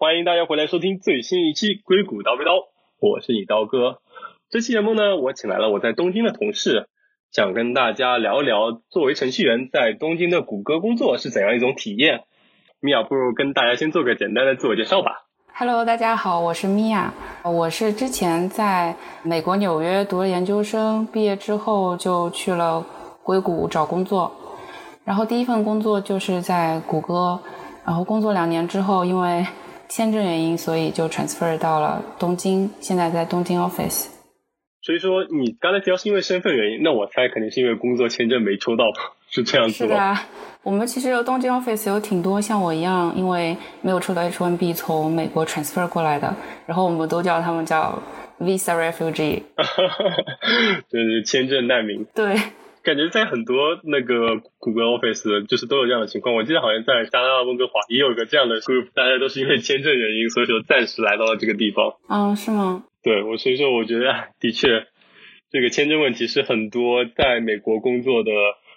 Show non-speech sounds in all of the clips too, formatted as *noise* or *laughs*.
欢迎大家回来收听最新一期《硅谷刀背刀》，我是你刀哥。这期节目呢，我请来了我在东京的同事，想跟大家聊一聊作为程序员在东京的谷歌工作是怎样一种体验。米娅，不如跟大家先做个简单的自我介绍吧。Hello，大家好，我是米娅，我是之前在美国纽约读了研究生，毕业之后就去了硅谷找工作，然后第一份工作就是在谷歌。然后工作两年之后，因为签证原因，所以就 transfer 到了东京，现在在东京 office。所以说你刚才提到是因为身份原因，那我猜肯定是因为工作签证没抽到吧，是这样子的？是的，我们其实东京 office 有挺多像我一样，因为没有抽到 H1B 从美国 transfer 过来的，然后我们都叫他们叫 visa refugee，*laughs* 就是签证难民。对。感觉在很多那个谷歌 Office 就是都有这样的情况。我记得好像在加拿大温哥华也有个这样的 group，大家都是因为签证原因，所以说暂时来到了这个地方。啊，是吗？对，我所以说我觉得的确，这个签证问题是很多在美国工作的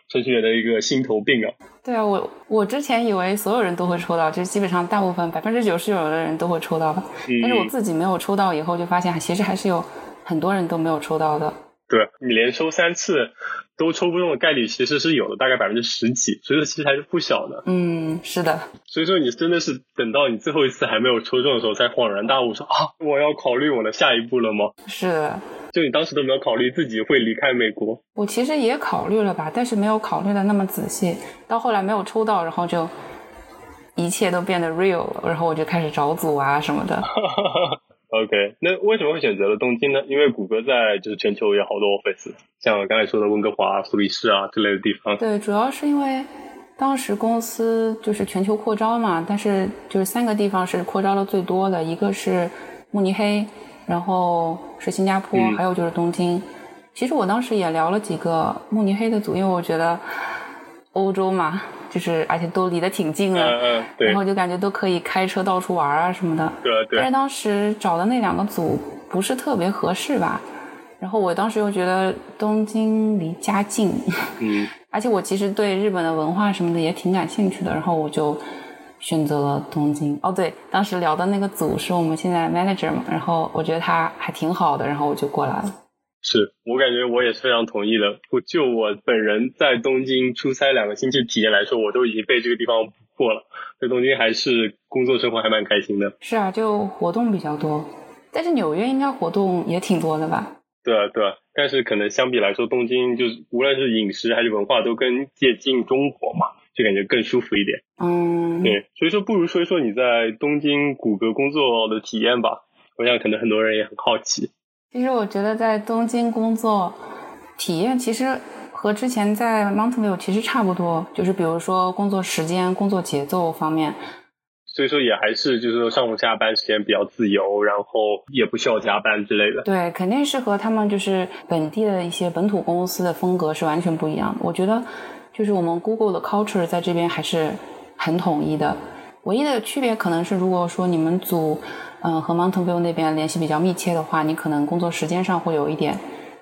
程序员的一个心头病啊。对啊，我我之前以为所有人都会抽到，就是基本上大部分百分之九十九的人都会抽到的。嗯。但是我自己没有抽到，以后就发现其实还是有很多人都没有抽到的。对你连抽三次都抽不中的概率其实是有的，大概百分之十几，所以说其实还是不小的。嗯，是的。所以说你真的是等到你最后一次还没有抽中的时候，才恍然大悟，说啊，我要考虑我的下一步了吗？是的。就你当时都没有考虑自己会离开美国？我其实也考虑了吧，但是没有考虑的那么仔细。到后来没有抽到，然后就一切都变得 real 了，然后我就开始找组啊什么的。*laughs* OK，那为什么会选择了东京呢？因为谷歌在就是全球有好多 office，像刚才说的温哥华、苏黎世啊之类的地方。对，主要是因为当时公司就是全球扩招嘛，但是就是三个地方是扩招的最多的，一个是慕尼黑，然后是新加坡，还有就是东京。其实我当时也聊了几个慕尼黑的组，因为我觉得欧洲嘛。就是而且都离得挺近的，然后就感觉都可以开车到处玩啊什么的。对对。但是当时找的那两个组不是特别合适吧？然后我当时又觉得东京离家近，嗯。*laughs* 而且我其实对日本的文化什么的也挺感兴趣的，然后我就选择了东京。哦，对，当时聊的那个组是我们现在 manager 嘛，然后我觉得他还挺好的，然后我就过来了。是我感觉我也是非常同意的。我就我本人在东京出差两个星期体验来说，我都已经被这个地方过了。在东京还是工作生活还蛮开心的。是啊，就活动比较多，但是纽约应该活动也挺多的吧？对啊，对啊。但是可能相比来说，东京就是无论是饮食还是文化都更接近中国嘛，就感觉更舒服一点。嗯，对。所以说，不如说一说你在东京谷歌工作的体验吧。我想可能很多人也很好奇。其实我觉得在东京工作体验其实和之前在 Mountain View 其实差不多，就是比如说工作时间、工作节奏方面。所以说也还是就是说上午下班时间比较自由，然后也不需要加班之类的。对，肯定是和他们就是本地的一些本土公司的风格是完全不一样的。我觉得就是我们 Google 的 culture 在这边还是很统一的，唯一的区别可能是如果说你们组。嗯，和 Mountain View 那边联系比较密切的话，你可能工作时间上会有一点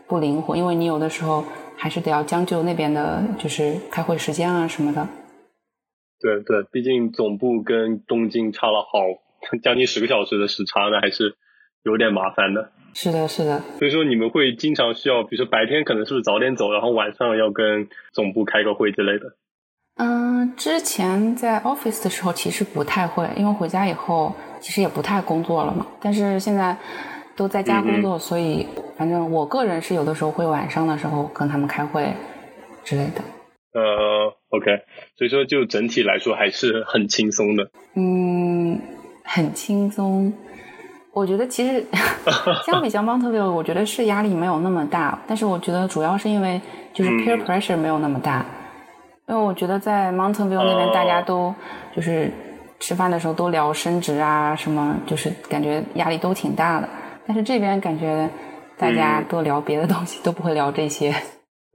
不灵活，因为你有的时候还是得要将就那边的，就是开会时间啊什么的。对对，毕竟总部跟东京差了好将近十个小时的时差呢，还是有点麻烦的。是的，是的。所以说你们会经常需要，比如说白天可能是不是早点走，然后晚上要跟总部开个会之类的。嗯，之前在 office 的时候其实不太会，因为回家以后。其实也不太工作了嘛，但是现在都在家工作，所以反正我个人是有的时候会晚上的时候跟他们开会之类的。呃，OK，所以说就整体来说还是很轻松的。嗯，很轻松。我觉得其实 *laughs* 相比较 Mountain View，我觉得是压力没有那么大，但是我觉得主要是因为就是 peer pressure 没有那么大，因为我觉得在 Mountain View 那边大家都就是。吃饭的时候都聊升职啊，什么就是感觉压力都挺大的。但是这边感觉大家都聊别的东西，都不会聊这些。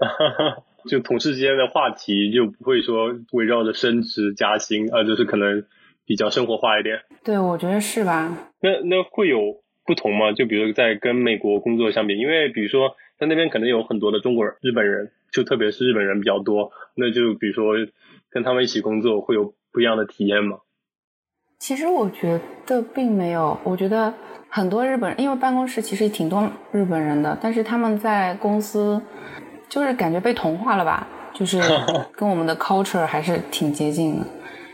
*laughs* 就同事之间的话题就不会说围绕着升职加薪，啊，就是可能比较生活化一点。对，我觉得是吧？那那会有不同吗？就比如在跟美国工作相比，因为比如说在那边可能有很多的中国人、日本人，就特别是日本人比较多，那就比如说跟他们一起工作会有不一样的体验吗？其实我觉得并没有，我觉得很多日本人，因为办公室其实挺多日本人的，但是他们在公司就是感觉被同化了吧，就是 *laughs* 跟我们的 culture 还是挺接近的。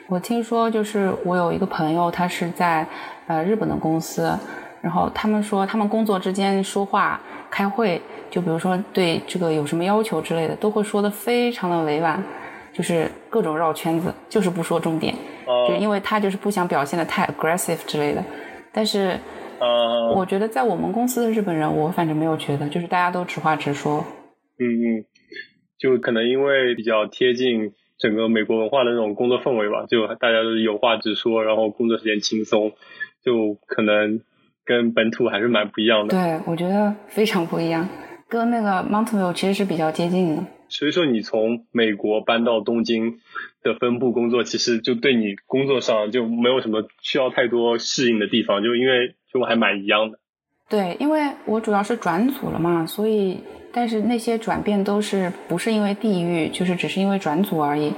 我听说，就是我有一个朋友，他是在呃日本的公司，然后他们说他们工作之间说话、开会，就比如说对这个有什么要求之类的，都会说的非常的委婉，就是各种绕圈子，就是不说重点，就因为他就是不想表现的太 aggressive 之类的。但是，呃，我觉得在我们公司的日本人，我反正没有觉得，就是大家都直话直说。嗯嗯，就可能因为比较贴近。整个美国文化的那种工作氛围吧，就大家都是有话直说，然后工作时间轻松，就可能跟本土还是蛮不一样的。对，我觉得非常不一样，跟那个 Mountville 其实是比较接近的。所以说，你从美国搬到东京的分部工作，其实就对你工作上就没有什么需要太多适应的地方，就因为就还蛮一样的。对，因为我主要是转组了嘛，所以。但是那些转变都是不是因为地域，就是只是因为转组而已，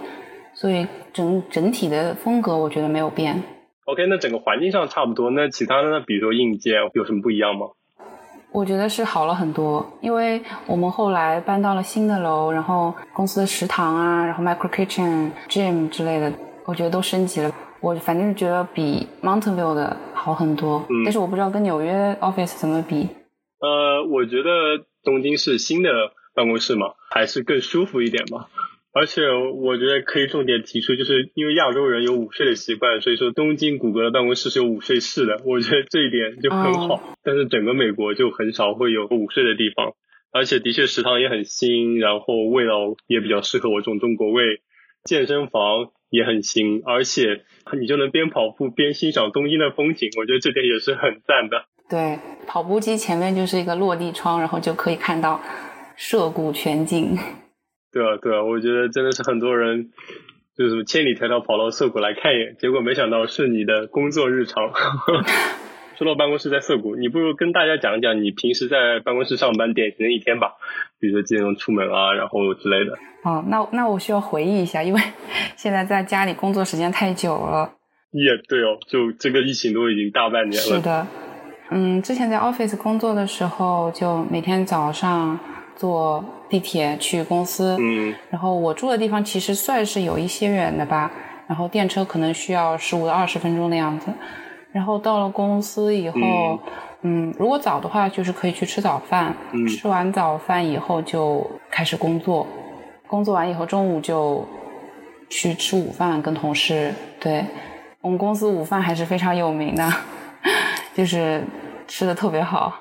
所以整整体的风格我觉得没有变。OK，那整个环境上差不多，那其他的呢？比如说硬件有什么不一样吗？我觉得是好了很多，因为我们后来搬到了新的楼，然后公司的食堂啊，然后 micro kitchen、gym 之类的，我觉得都升级了。我反正是觉得比 Mountainville 的好很多，但是我不知道跟纽约 office 怎么比。呃，我觉得。东京是新的办公室嘛，还是更舒服一点嘛？而且我觉得可以重点提出，就是因为亚洲人有午睡的习惯，所以说东京谷歌的办公室是有午睡室的，我觉得这一点就很好。但是整个美国就很少会有午睡的地方，而且的确食堂也很新，然后味道也比较适合我这种中国胃。健身房也很新，而且你就能边跑步边欣赏东京的风景，我觉得这点也是很赞的。对，跑步机前面就是一个落地窗，然后就可以看到涉谷全景。对啊，对啊，我觉得真的是很多人就是千里迢迢跑到涩谷来看一眼，结果没想到是你的工作日常。*laughs* 说到办公室在涩谷，你不如跟大家讲讲你平时在办公室上班典型的一天吧，比如说几点钟出门啊，然后之类的。哦，那那我需要回忆一下，因为 *laughs* 现在在家里工作时间太久了。也对哦，就这个疫情都已经大半年了。是的。嗯，之前在 office 工作的时候，就每天早上坐地铁去公司。嗯。然后我住的地方其实算是有一些远的吧，然后电车可能需要十五到二十分钟的样子。然后到了公司以后，嗯，如果早的话，就是可以去吃早饭。嗯。吃完早饭以后就开始工作，工作完以后中午就去吃午饭，跟同事。对，我们公司午饭还是非常有名的，*laughs* 就是。吃的特别好，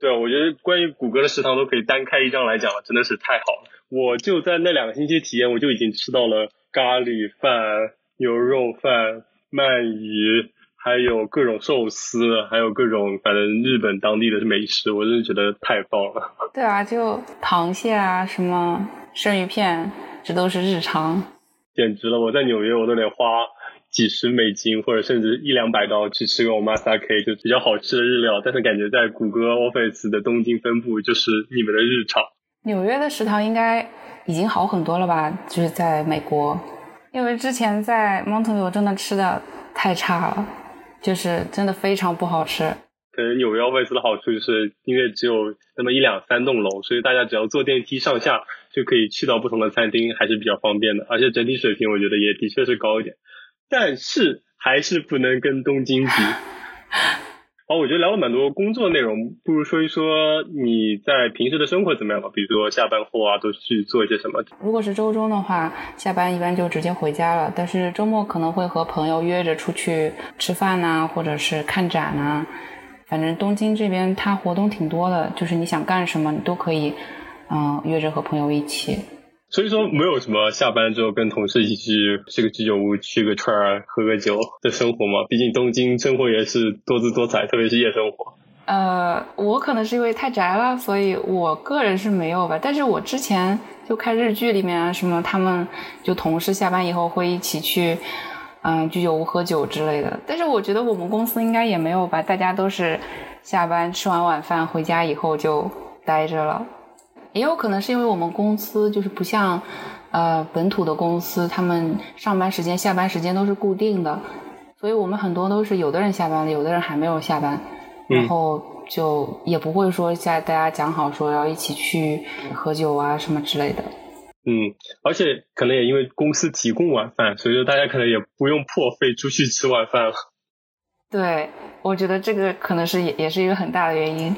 对啊，我觉得关于谷歌的食堂都可以单开一张来讲了，真的是太好了。我就在那两个星期体验，我就已经吃到了咖喱饭、牛肉饭、鳗鱼，还有各种寿司，还有各种反正日本当地的美食，我真的觉得太棒了。*laughs* 对啊，就螃蟹啊，什么生鱼片，这都是日常，简直了！我在纽约，我都得花。几十美金或者甚至一两百刀去吃个 omakase 就比较好吃的日料，但是感觉在谷歌 office 的东京分部就是你们的日常。纽约的食堂应该已经好很多了吧？就是在美国，因为之前在 Mountain 真的吃的太差了，就是真的非常不好吃。可能纽约 office 的好处就是因为只有那么一两三栋楼，所以大家只要坐电梯上下就可以去到不同的餐厅，还是比较方便的。而且整体水平我觉得也的确是高一点。但是还是不能跟东京比。好，我觉得聊了蛮多工作内容，不如说一说你在平时的生活怎么样吧？比如说下班后啊，都去做一些什么？如果是周中的话，下班一般就直接回家了。但是周末可能会和朋友约着出去吃饭呐，或者是看展呐。反正东京这边它活动挺多的，就是你想干什么，你都可以，嗯，约着和朋友一起。所以说没有什么下班之后跟同事一起去这个居酒屋去个串儿喝个酒的生活吗？毕竟东京生活也是多姿多彩，特别是夜生活。呃，我可能是因为太宅了，所以我个人是没有吧。但是我之前就看日剧里面啊，什么他们就同事下班以后会一起去嗯居酒屋喝酒之类的。但是我觉得我们公司应该也没有吧，大家都是下班吃完晚饭回家以后就待着了。也有可能是因为我们公司就是不像，呃，本土的公司，他们上班时间、下班时间都是固定的，所以我们很多都是有的人下班了，有的人还没有下班，然后就也不会说在大家讲好说要一起去喝酒啊什么之类的。嗯，而且可能也因为公司提供晚饭，所以说大家可能也不用破费出去吃晚饭了。对，我觉得这个可能是也也是一个很大的原因。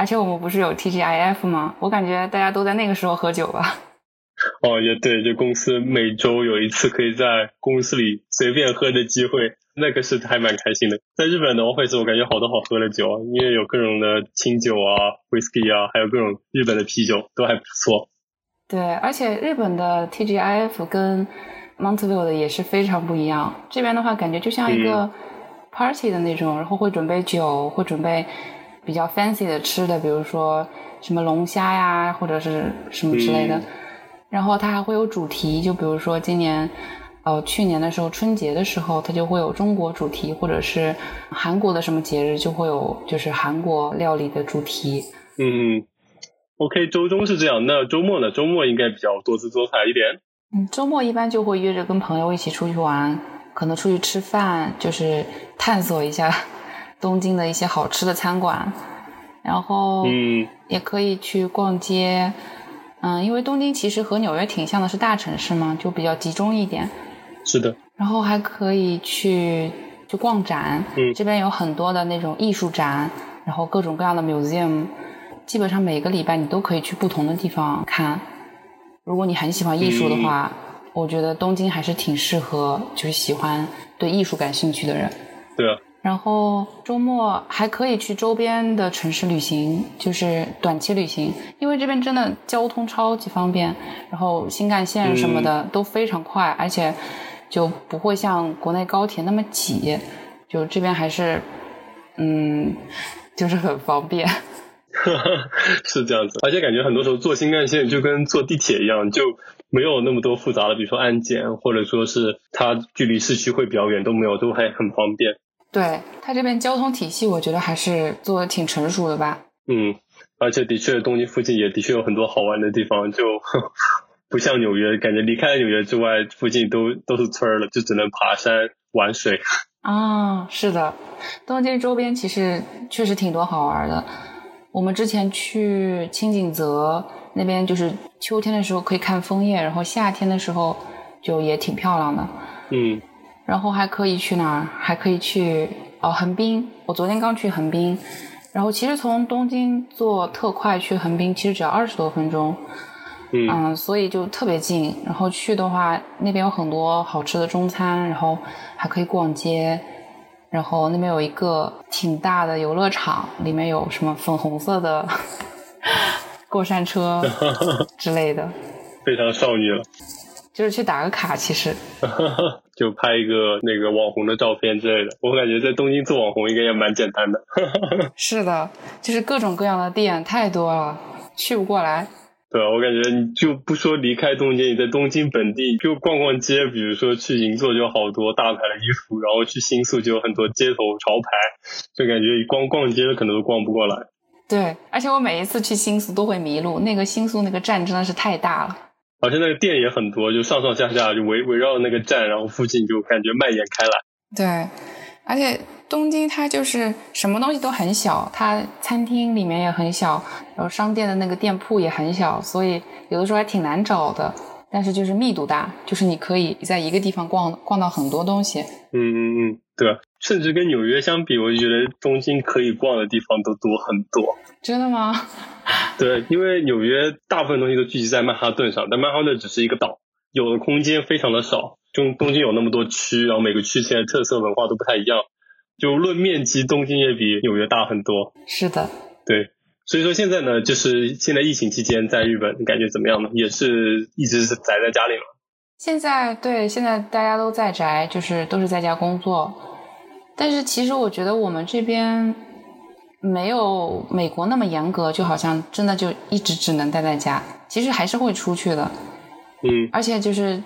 而且我们不是有 TGIF 吗？我感觉大家都在那个时候喝酒吧。哦，也对，就公司每周有一次可以在公司里随便喝的机会，那个是还蛮开心的。在日本的 office，我感觉好多好喝的酒，因为有各种的清酒啊、whisky 啊，还有各种日本的啤酒，都还不错。对，而且日本的 TGIF 跟 Montville 的也是非常不一样。这边的话，感觉就像一个 party 的那种，然后会准备酒，会准备比较 fancy 的吃的，比如说什么龙虾呀，或者是什么之类的。然后它还会有主题，就比如说今年，呃，去年的时候春节的时候，它就会有中国主题，或者是韩国的什么节日就会有就是韩国料理的主题。嗯，OK，周中是这样，那周末呢？周末应该比较多姿多彩一点。嗯，周末一般就会约着跟朋友一起出去玩，可能出去吃饭，就是探索一下东京的一些好吃的餐馆，然后嗯，也可以去逛街。嗯，因为东京其实和纽约挺像的，是大城市嘛，就比较集中一点。是的。然后还可以去去逛展，嗯，这边有很多的那种艺术展，然后各种各样的 museum，基本上每个礼拜你都可以去不同的地方看。如果你很喜欢艺术的话，我觉得东京还是挺适合，就是喜欢对艺术感兴趣的人。对啊。然后周末还可以去周边的城市旅行，就是短期旅行，因为这边真的交通超级方便，然后新干线什么的都非常快，而且就不会像国内高铁那么挤，就这边还是，嗯，就是很方便。*laughs* 是这样子，而且感觉很多时候坐新干线就跟坐地铁一样，就没有那么多复杂的，比如说安检，或者说是它距离市区会比较远都没有，都还很方便。对它这边交通体系，我觉得还是做的挺成熟的吧。嗯，而且的确，东京附近也的确有很多好玩的地方，就 *laughs* 不像纽约，感觉离开了纽约之外，附近都都是村儿了，就只能爬山玩水。*laughs* 啊，是的，东京周边其实确实挺多好玩的。我们之前去青井泽那边，就是秋天的时候可以看枫叶，然后夏天的时候就也挺漂亮的。嗯。然后还可以去哪儿？还可以去哦，横滨。我昨天刚去横滨，然后其实从东京坐特快去横滨，其实只要二十多分钟。嗯，所以就特别近。然后去的话，那边有很多好吃的中餐，然后还可以逛街。然后那边有一个挺大的游乐场，里面有什么粉红色的 *laughs* 过山车 *laughs* 之类的。非常少女了。就是去打个卡，其实 *laughs* 就拍一个那个网红的照片之类的。我感觉在东京做网红应该也蛮简单的。*laughs* 是的，就是各种各样的店太多了，去不过来。对啊，我感觉你就不说离开东京，你在东京本地就逛逛街，比如说去银座就好多大牌的衣服，然后去新宿就有很多街头潮牌，就感觉光逛街可能都逛不过来。对，而且我每一次去新宿都会迷路，那个新宿那个站真的是太大了。而且那个店也很多，就上上下下就围围绕那个站，然后附近就感觉蔓延开来。对，而且东京它就是什么东西都很小，它餐厅里面也很小，然后商店的那个店铺也很小，所以有的时候还挺难找的。但是就是密度大，就是你可以在一个地方逛逛到很多东西。嗯嗯嗯，对，甚至跟纽约相比，我就觉得东京可以逛的地方都多很多。真的吗？对，因为纽约大部分东西都聚集在曼哈顿上，但曼哈顿只是一个岛，有的空间非常的少。就东京有那么多区，然后每个区现在特色文化都不太一样。就论面积，东京也比纽约大很多。是的。对。所以说现在呢，就是现在疫情期间在日本，你感觉怎么样呢？也是一直是宅在家里吗？现在对，现在大家都在宅，就是都是在家工作。但是其实我觉得我们这边没有美国那么严格，就好像真的就一直只能待在家。其实还是会出去的。嗯。而且就是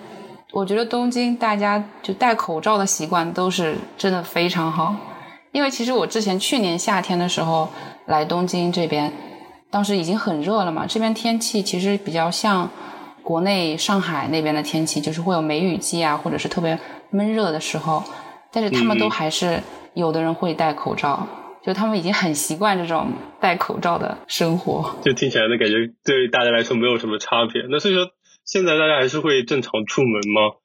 我觉得东京大家就戴口罩的习惯都是真的非常好。因为其实我之前去年夏天的时候来东京这边，当时已经很热了嘛。这边天气其实比较像国内上海那边的天气，就是会有梅雨季啊，或者是特别闷热的时候。但是他们都还是有的人会戴口罩，就他们已经很习惯这种戴口罩的生活。就听起来的感觉对大家来说没有什么差别。那所以说，现在大家还是会正常出门吗？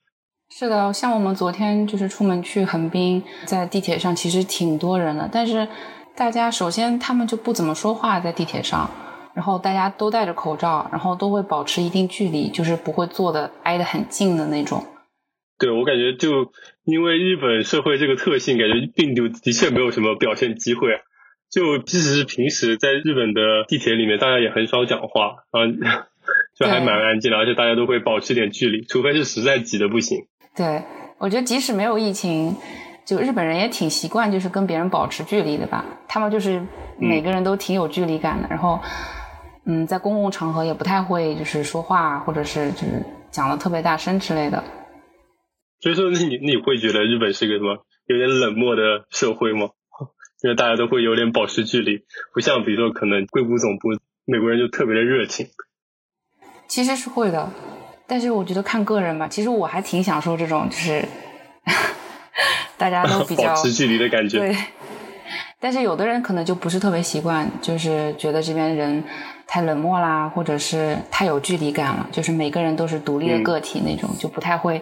是的，像我们昨天就是出门去横滨，在地铁上其实挺多人的，但是大家首先他们就不怎么说话在地铁上，然后大家都戴着口罩，然后都会保持一定距离，就是不会坐的挨得很近的那种。对我感觉就因为日本社会这个特性，感觉病毒的确没有什么表现机会。就即使是平时在日本的地铁里面，大家也很少讲话，然后 *laughs* 就还蛮安静的，而且大家都会保持点距离，除非是实在挤得不行。对，我觉得即使没有疫情，就日本人也挺习惯，就是跟别人保持距离的吧。他们就是每个人都挺有距离感的，然后，嗯，在公共场合也不太会就是说话，或者是就是讲的特别大声之类的。所以说，你你会觉得日本是个什么有点冷漠的社会吗？*laughs* 因为大家都会有点保持距离，不像比如说可能硅谷总部美国人就特别的热情。其实是会的。但是我觉得看个人吧，其实我还挺享受这种，就是 *laughs* 大家都比较 *laughs* 保持距离的感觉。对，但是有的人可能就不是特别习惯，就是觉得这边人太冷漠啦，或者是太有距离感了，就是每个人都是独立的个体那种，就不太会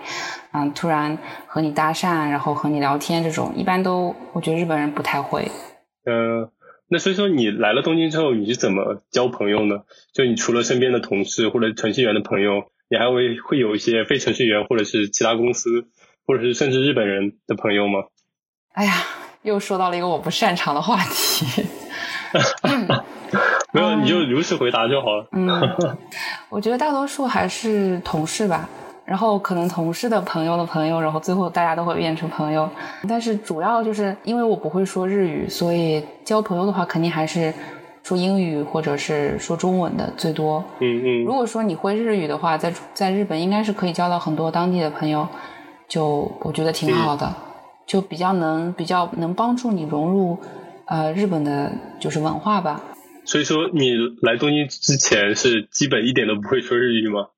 嗯突然和你搭讪，然后和你聊天这种，一般都我觉得日本人不太会。嗯，那所以说你来了东京之后，你是怎么交朋友呢？就你除了身边的同事或者程序员的朋友。你还会会有一些非程序员或者是其他公司，或者是甚至日本人的朋友吗？哎呀，又说到了一个我不擅长的话题。*laughs* *laughs* *laughs* 没有，你就如实回答就好了。嗯，*laughs* 我觉得大多数还是同事吧，然后可能同事的朋友的朋友，然后最后大家都会变成朋友。但是主要就是因为我不会说日语，所以交朋友的话肯定还是。说英语或者是说中文的最多。嗯嗯。如果说你会日语的话，在在日本应该是可以交到很多当地的朋友，就我觉得挺好的，就比较能比较能帮助你融入呃日本的就是文化吧。所以说你来东京之前是基本一点都不会说日语吗？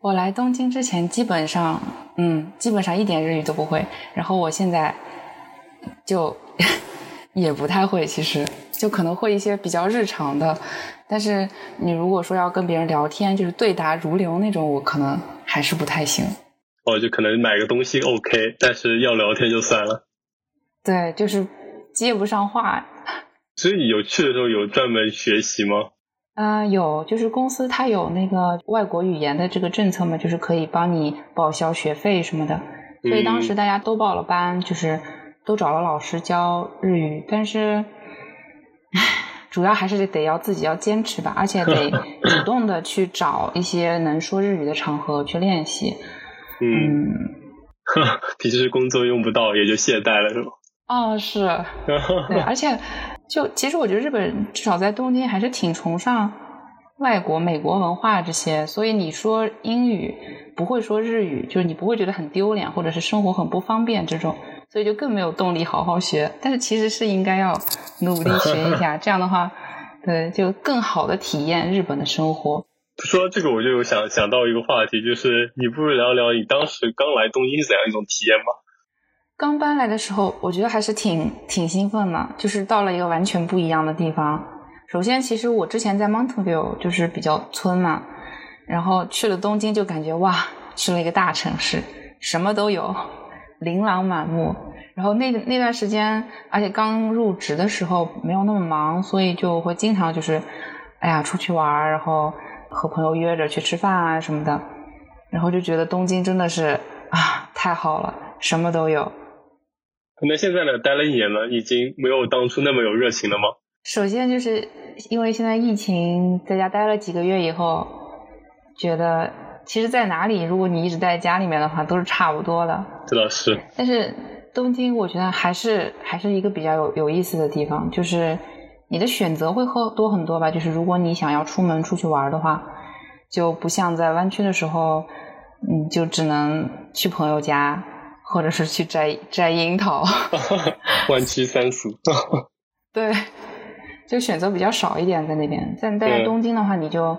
我来东京之前基本上嗯基本上一点日语都不会，然后我现在就 *laughs* 也不太会，其实。就可能会一些比较日常的，但是你如果说要跟别人聊天，就是对答如流那种，我可能还是不太行。哦，就可能买个东西 OK，但是要聊天就算了。对，就是接不上话。所以你有去的时候有专门学习吗？啊，有，就是公司它有那个外国语言的这个政策嘛，就是可以帮你报销学费什么的。所以当时大家都报了班，就是都找了老师教日语，但是。唉主要还是得要自己要坚持吧，而且得 *laughs* 主动的去找一些能说日语的场合去练习。嗯，*laughs* 平时工作用不到也就懈怠了，是吗？哦，是。*laughs* 对，而且就其实我觉得日本至少在东京还是挺崇尚外国美国文化这些，所以你说英语不会说日语，就是你不会觉得很丢脸，或者是生活很不方便这种。所以就更没有动力好好学，但是其实是应该要努力学一下，这样的话，对，就更好的体验日本的生活。*laughs* 说到这个我就有想想到一个话题，就是你不如聊聊你当时刚来东京是怎样一种体验吗？刚搬来的时候，我觉得还是挺挺兴奋的，就是到了一个完全不一样的地方。首先，其实我之前在 Mountville 就是比较村嘛，然后去了东京就感觉哇，去了一个大城市，什么都有。琳琅满目，然后那那段时间，而且刚入职的时候没有那么忙，所以就会经常就是，哎呀出去玩，然后和朋友约着去吃饭啊什么的，然后就觉得东京真的是啊太好了，什么都有。那现在呢，待了一年了，已经没有当初那么有热情了吗？首先就是因为现在疫情，在家待了几个月以后，觉得。其实，在哪里，如果你一直在家里面的话，都是差不多的。这倒是。但是东京，我觉得还是还是一个比较有有意思的地方，就是你的选择会很多很多吧。就是如果你想要出门出去玩的话，就不像在湾区的时候，嗯，就只能去朋友家，或者是去摘摘樱桃。*laughs* 弯曲三俗。*laughs* 对，就选择比较少一点在那边。在在东京的话，你就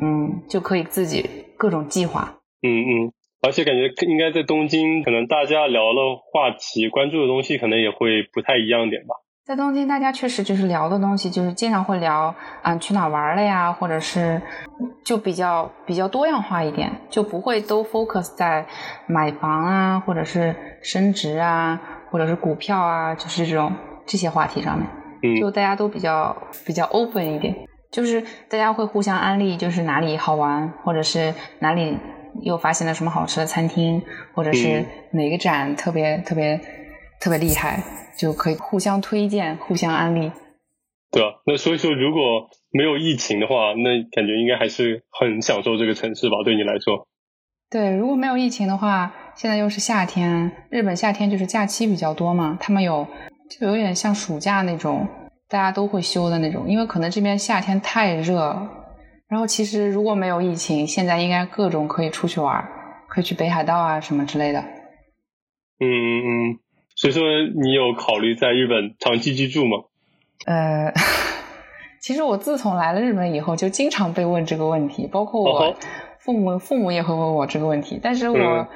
嗯就可以自己。各种计划，嗯嗯，而且感觉应该在东京，可能大家聊的话题、关注的东西，可能也会不太一样点吧。在东京，大家确实就是聊的东西，就是经常会聊，嗯，去哪玩了呀，或者是就比较比较多样化一点，就不会都 focus 在买房啊，或者是升值啊，或者是股票啊，就是这种这些话题上面。嗯，就大家都比较比较 open 一点，就是大家会互相安利，就是哪里好玩，或者是哪里又发现了什么好吃的餐厅，或者是哪个展特别特别特别厉害。就可以互相推荐、互相安利。对啊，那所以说，如果没有疫情的话，那感觉应该还是很享受这个城市吧？对你来说？对，如果没有疫情的话，现在又是夏天，日本夏天就是假期比较多嘛，他们有就有点像暑假那种，大家都会休的那种，因为可能这边夏天太热了。然后其实如果没有疫情，现在应该各种可以出去玩，可以去北海道啊什么之类的。嗯嗯嗯。所以说，你有考虑在日本长期居住吗？呃，*laughs* 其实我自从来了日本以后，就经常被问这个问题，包括我父母，父母也会问我这个问题，但是我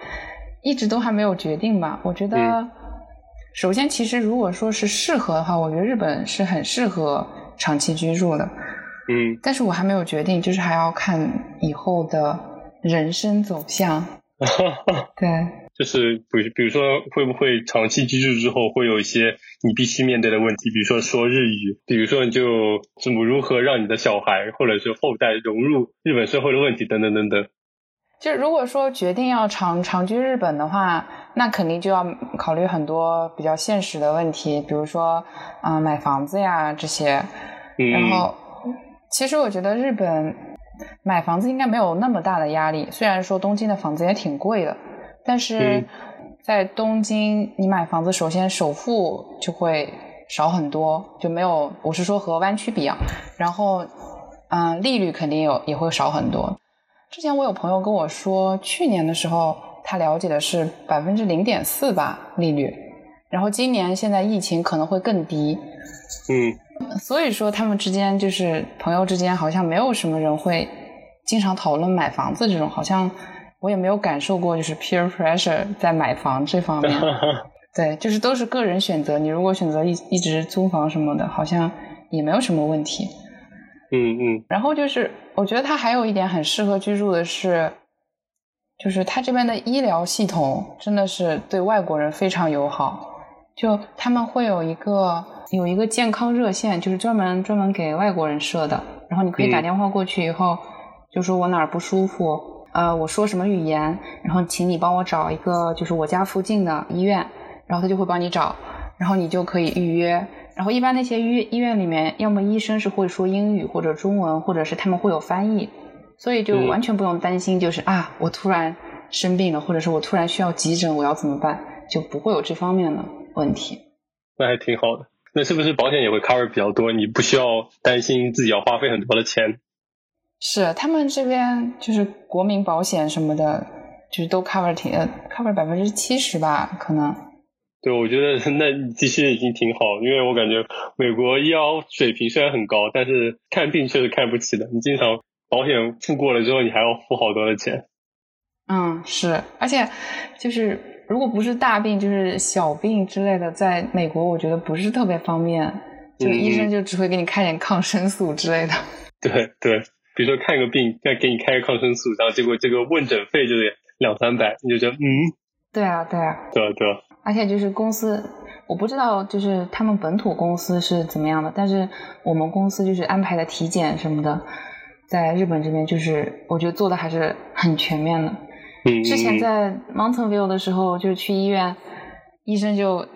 一直都还没有决定吧。我觉得，首先，其实如果说是适合的话，我觉得日本是很适合长期居住的。嗯，但是我还没有决定，就是还要看以后的人生走向。*laughs* 对。就是比比如说会不会长期居住之后会有一些你必须面对的问题，比如说说日语，比如说你就怎么如何让你的小孩或者是后代融入日本社会的问题等等等等。就如果说决定要长长居日本的话，那肯定就要考虑很多比较现实的问题，比如说啊买房子呀这些。然后其实我觉得日本买房子应该没有那么大的压力，虽然说东京的房子也挺贵的。但是在东京，你买房子首先首付就会少很多，就没有我是说和湾区比啊。然后，嗯，利率肯定有也会少很多。之前我有朋友跟我说，去年的时候他了解的是百分之零点四吧利率，然后今年现在疫情可能会更低。嗯，所以说他们之间就是朋友之间好像没有什么人会经常讨论买房子这种，好像。我也没有感受过，就是 peer pressure 在买房这方面，*laughs* 对，就是都是个人选择。你如果选择一一直租房什么的，好像也没有什么问题。嗯嗯。然后就是，我觉得它还有一点很适合居住的是，就是它这边的医疗系统真的是对外国人非常友好。就他们会有一个有一个健康热线，就是专门专门给外国人设的。然后你可以打电话过去以后，就说我哪儿不舒服。呃，我说什么语言，然后请你帮我找一个就是我家附近的医院，然后他就会帮你找，然后你就可以预约。然后一般那些医医院里面，要么医生是会说英语或者中文，或者是他们会有翻译，所以就完全不用担心，就是啊，我突然生病了，或者是我突然需要急诊，我要怎么办，就不会有这方面的问题。那还挺好的。那是不是保险也会 cover 比较多？你不需要担心自己要花费很多的钱。是他们这边就是国民保险什么的，就是都 cover 挺呃 cover 百分之七十吧，可能。对，我觉得 *laughs* 那其实已经挺好，因为我感觉美国医疗水平虽然很高，但是看病确实看不起的。你经常保险付过了之后，你还要付好多的钱。嗯，是，而且就是如果不是大病，就是小病之类的，在美国我觉得不是特别方便，就医生就只会给你开点抗生素之类的。对对。比如说看个病，再给你开个抗生素，然后结果这个问诊费就得两三百，你就觉得嗯，对啊，对啊，对啊，对啊。而且就是公司，我不知道就是他们本土公司是怎么样的，但是我们公司就是安排的体检什么的，在日本这边就是我觉得做的还是很全面的。嗯。之前在 Mountain View 的时候，就是去医院，医生就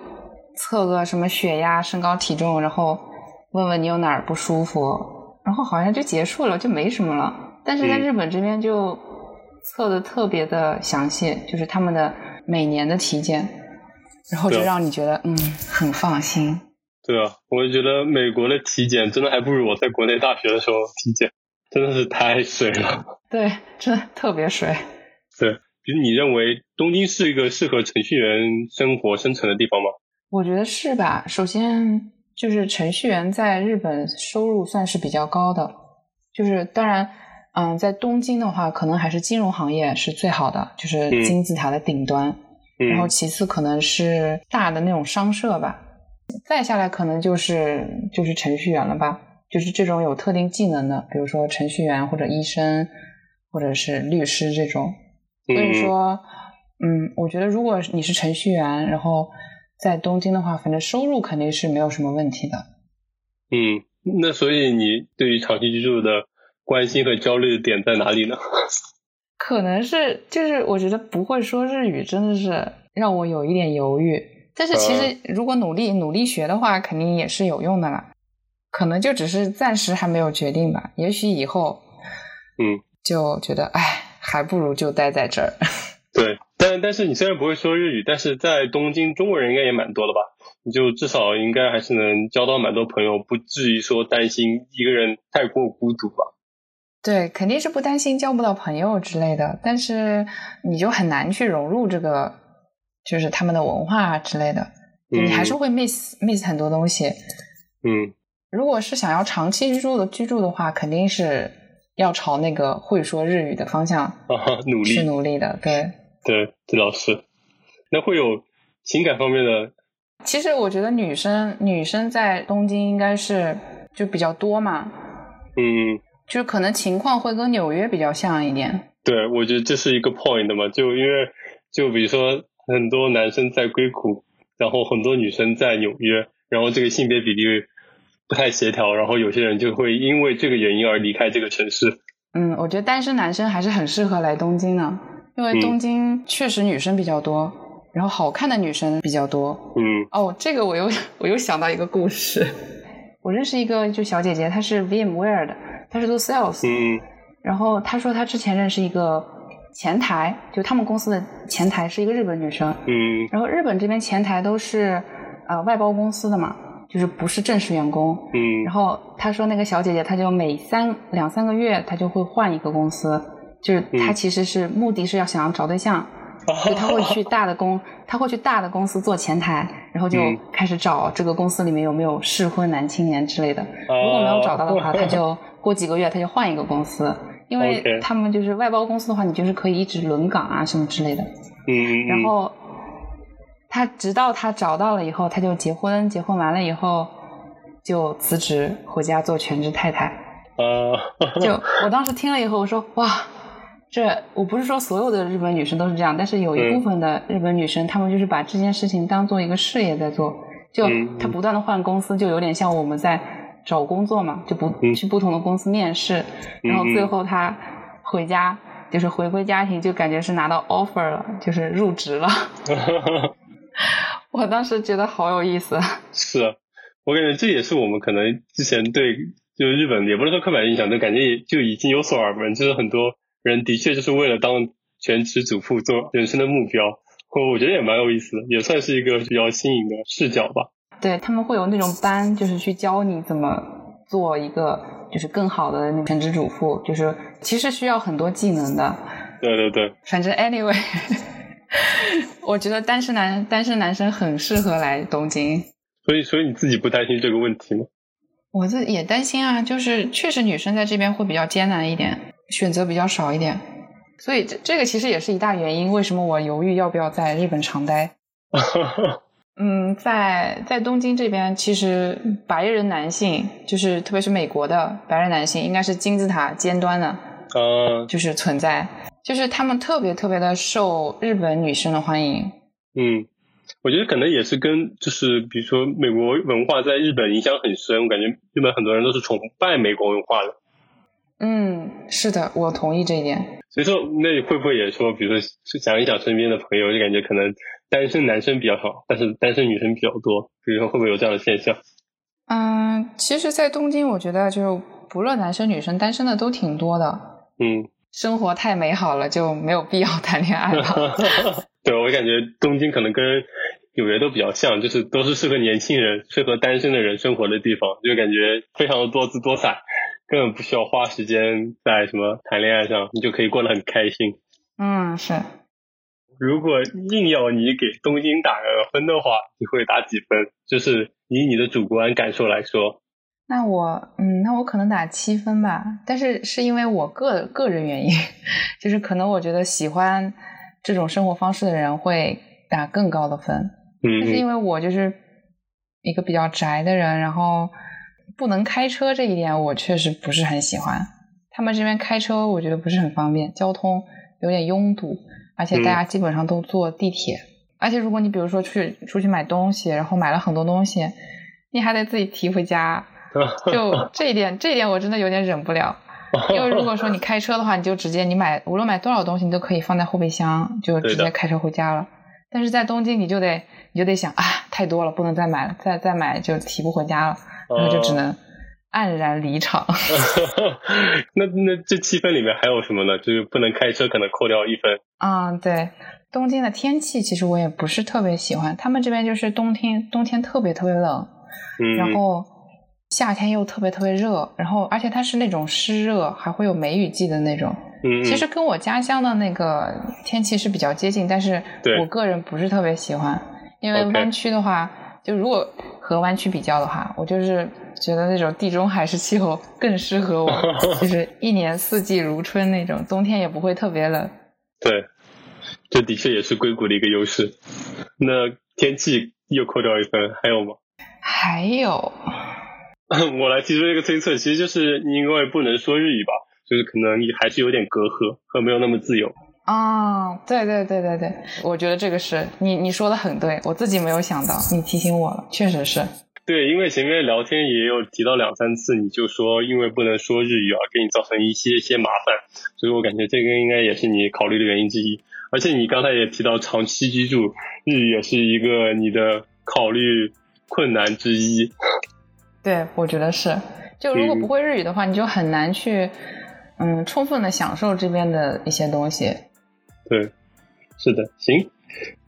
测个什么血压、身高、体重，然后问问你有哪儿不舒服。然后好像就结束了，就没什么了。但是在日本这边就测的特别的详细，就是他们的每年的体检，然后就让你觉得嗯很放心。对啊，我就觉得美国的体检真的还不如我在国内大学的时候体检，真的是太水了。对，真的特别水。对，比如你认为东京是一个适合程序员生活生存的地方吗？我觉得是吧。首先。就是程序员在日本收入算是比较高的，就是当然嗯，在东京的话，可能还是金融行业是最好的，就是金字塔的顶端。然后其次可能是大的那种商社吧，再下来可能就是就是程序员了吧，就是这种有特定技能的，比如说程序员或者医生或者是律师这种。所以说，嗯，我觉得如果你是程序员，然后在东京的话，反正收入肯定是没有什么问题的。嗯，那所以你对于长期居住的关心和焦虑的点在哪里呢？*laughs* 可能是，就是我觉得不会说日语真的是让我有一点犹豫。但是其实如果努力努力学的话，肯定也是有用的啦。可能就只是暂时还没有决定吧。也许以后，嗯，就觉得哎，还不如就待在这儿。*laughs* 对，但但是你虽然不会说日语，但是在东京中国人应该也蛮多的吧？你就至少应该还是能交到蛮多朋友，不至于说担心一个人太过孤独吧？对，肯定是不担心交不到朋友之类的，但是你就很难去融入这个，就是他们的文化之类的，你还是会 miss miss 很多东西。嗯，如果是想要长期居住的居住的话，肯定是要朝那个会说日语的方向努力去努力的。对，对，这倒是。那会有情感方面的？其实我觉得女生女生在东京应该是就比较多嘛。嗯。就是可能情况会跟纽约比较像一点。对，我觉得这是一个 point 嘛，就因为就比如说很多男生在硅谷，然后很多女生在纽约，然后这个性别比例不太协调，然后有些人就会因为这个原因而离开这个城市。嗯，我觉得单身男生还是很适合来东京的，因为东京确实女生比较多，然后好看的女生比较多。嗯。哦，这个我又我又想到一个故事，*laughs* 我认识一个就小姐姐，她是 VMware 的。她是做 sales，嗯，然后她说她之前认识一个前台，就他们公司的前台是一个日本女生，嗯，然后日本这边前台都是呃外包公司的嘛，就是不是正式员工，嗯，然后她说那个小姐姐，她就每三两三个月她就会换一个公司，就是他其实是目的是要想要找对象。*laughs* 就他会去大的公，他会去大的公司做前台，然后就开始找这个公司里面有没有适婚男青年之类的。如果没有找到的话，他就 *laughs* 过几个月他就换一个公司，因为他们就是外包公司的话，你就是可以一直轮岗啊什么之类的。嗯。然后他直到他找到了以后，他就结婚，结婚完了以后就辞职回家做全职太太。啊。就我当时听了以后，我说哇。这我不是说所有的日本女生都是这样，但是有一部分的日本女生，她们就是把这件事情当做一个事业在做，就她不断的换公司，就有点像我们在找工作嘛，就不去不同的公司面试，然后最后她回家就是回归家庭，就感觉是拿到 offer 了，就是入职了。*laughs* 我当时觉得好有意思。*laughs* 是，我感觉这也是我们可能之前对就是日本也不是说刻板印象，就感觉就已经有所耳闻，就是很多。人的确就是为了当全职主妇做人生的目标，我我觉得也蛮有意思的，也算是一个比较新颖的视角吧。对他们会有那种班，就是去教你怎么做一个就是更好的那全职主妇，就是其实需要很多技能的。对对对。反正 anyway，*laughs* 我觉得单身男单身男生很适合来东京。所以所以你自己不担心这个问题吗？我这也担心啊，就是确实女生在这边会比较艰难一点。选择比较少一点，所以这这个其实也是一大原因。为什么我犹豫要不要在日本长待？*laughs* 嗯，在在东京这边，其实白人男性，就是特别是美国的白人男性，应该是金字塔尖端的，呃，就是存在，就是他们特别特别的受日本女生的欢迎。嗯，我觉得可能也是跟就是比如说美国文化在日本影响很深，我感觉日本很多人都是崇拜美国文化的。嗯，是的，我同意这一点。所以说，那会不会也说，比如说想一想身边的朋友，就感觉可能单身男生比较少，但是单身女生比较多。比如说，会不会有这样的现象？嗯，其实，在东京，我觉得就不论男生女生，单身的都挺多的。嗯，生活太美好了，就没有必要谈恋爱了。*laughs* 对，我感觉东京可能跟纽约都比较像，就是都是适合年轻人、适合单身的人生活的地方，就感觉非常的多姿多彩。根本不需要花时间在什么谈恋爱上，你就可以过得很开心。嗯，是。如果硬要你给东京打个分的话，你会打几分？就是以你的主观感受来说。那我嗯，那我可能打七分吧，但是是因为我个个人原因，*laughs* 就是可能我觉得喜欢这种生活方式的人会打更高的分，嗯，但是因为我就是一个比较宅的人，然后不能开车这一点我确实不是很喜欢。他们这边开车我觉得不是很方便，交通有点拥堵，而且大家基本上都坐地铁，而且如果你比如说去出去买东西，然后买了很多东西，你还得自己提回家。*laughs* 就这一点，这一点我真的有点忍不了。因 *laughs* 为如果说你开车的话，你就直接你买无论买多少东西，你都可以放在后备箱，就直接开车回家了。但是在东京，你就得你就得想啊，太多了，不能再买了，再再买就提不回家了，然后就只能黯然离场。*laughs* 那那这七分里面还有什么呢？就是不能开车，可能扣掉一分。啊，对，东京的天气其实我也不是特别喜欢，他们这边就是冬天冬天特别特别冷，嗯，然后。夏天又特别特别热，然后而且它是那种湿热，还会有梅雨季的那种。嗯，其实跟我家乡的那个天气是比较接近，但是我个人不是特别喜欢，因为湾区的话，就如果和湾区比较的话，我就是觉得那种地中海式气候更适合我，*laughs* 就是一年四季如春那种，冬天也不会特别冷。对，这的确也是硅谷的一个优势。那天气又扣掉一分，还有吗？还有。*laughs* 我来提出一个推测，其实就是因为不能说日语吧，就是可能你还是有点隔阂和没有那么自由。啊，对对对对对，我觉得这个是你你说的很对，我自己没有想到，你提醒我了，确实是。对，因为前面聊天也有提到两三次，你就说因为不能说日语啊，给你造成一些些麻烦，所以我感觉这个应该也是你考虑的原因之一。而且你刚才也提到长期居住，日语也是一个你的考虑困难之一。对，我觉得是。就如果不会日语的话，你就很难去，嗯，充分的享受这边的一些东西。对，是的，行，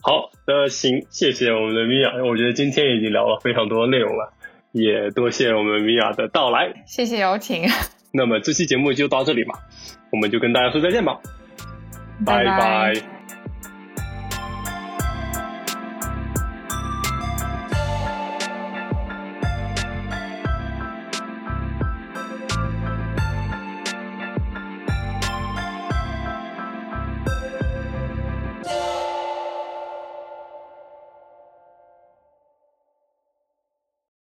好，那行，谢谢我们的米娅。我觉得今天已经聊了非常多内容了，也多谢我们米娅的到来。谢谢邀请。*laughs* 那么这期节目就到这里吧，我们就跟大家说再见吧，拜拜。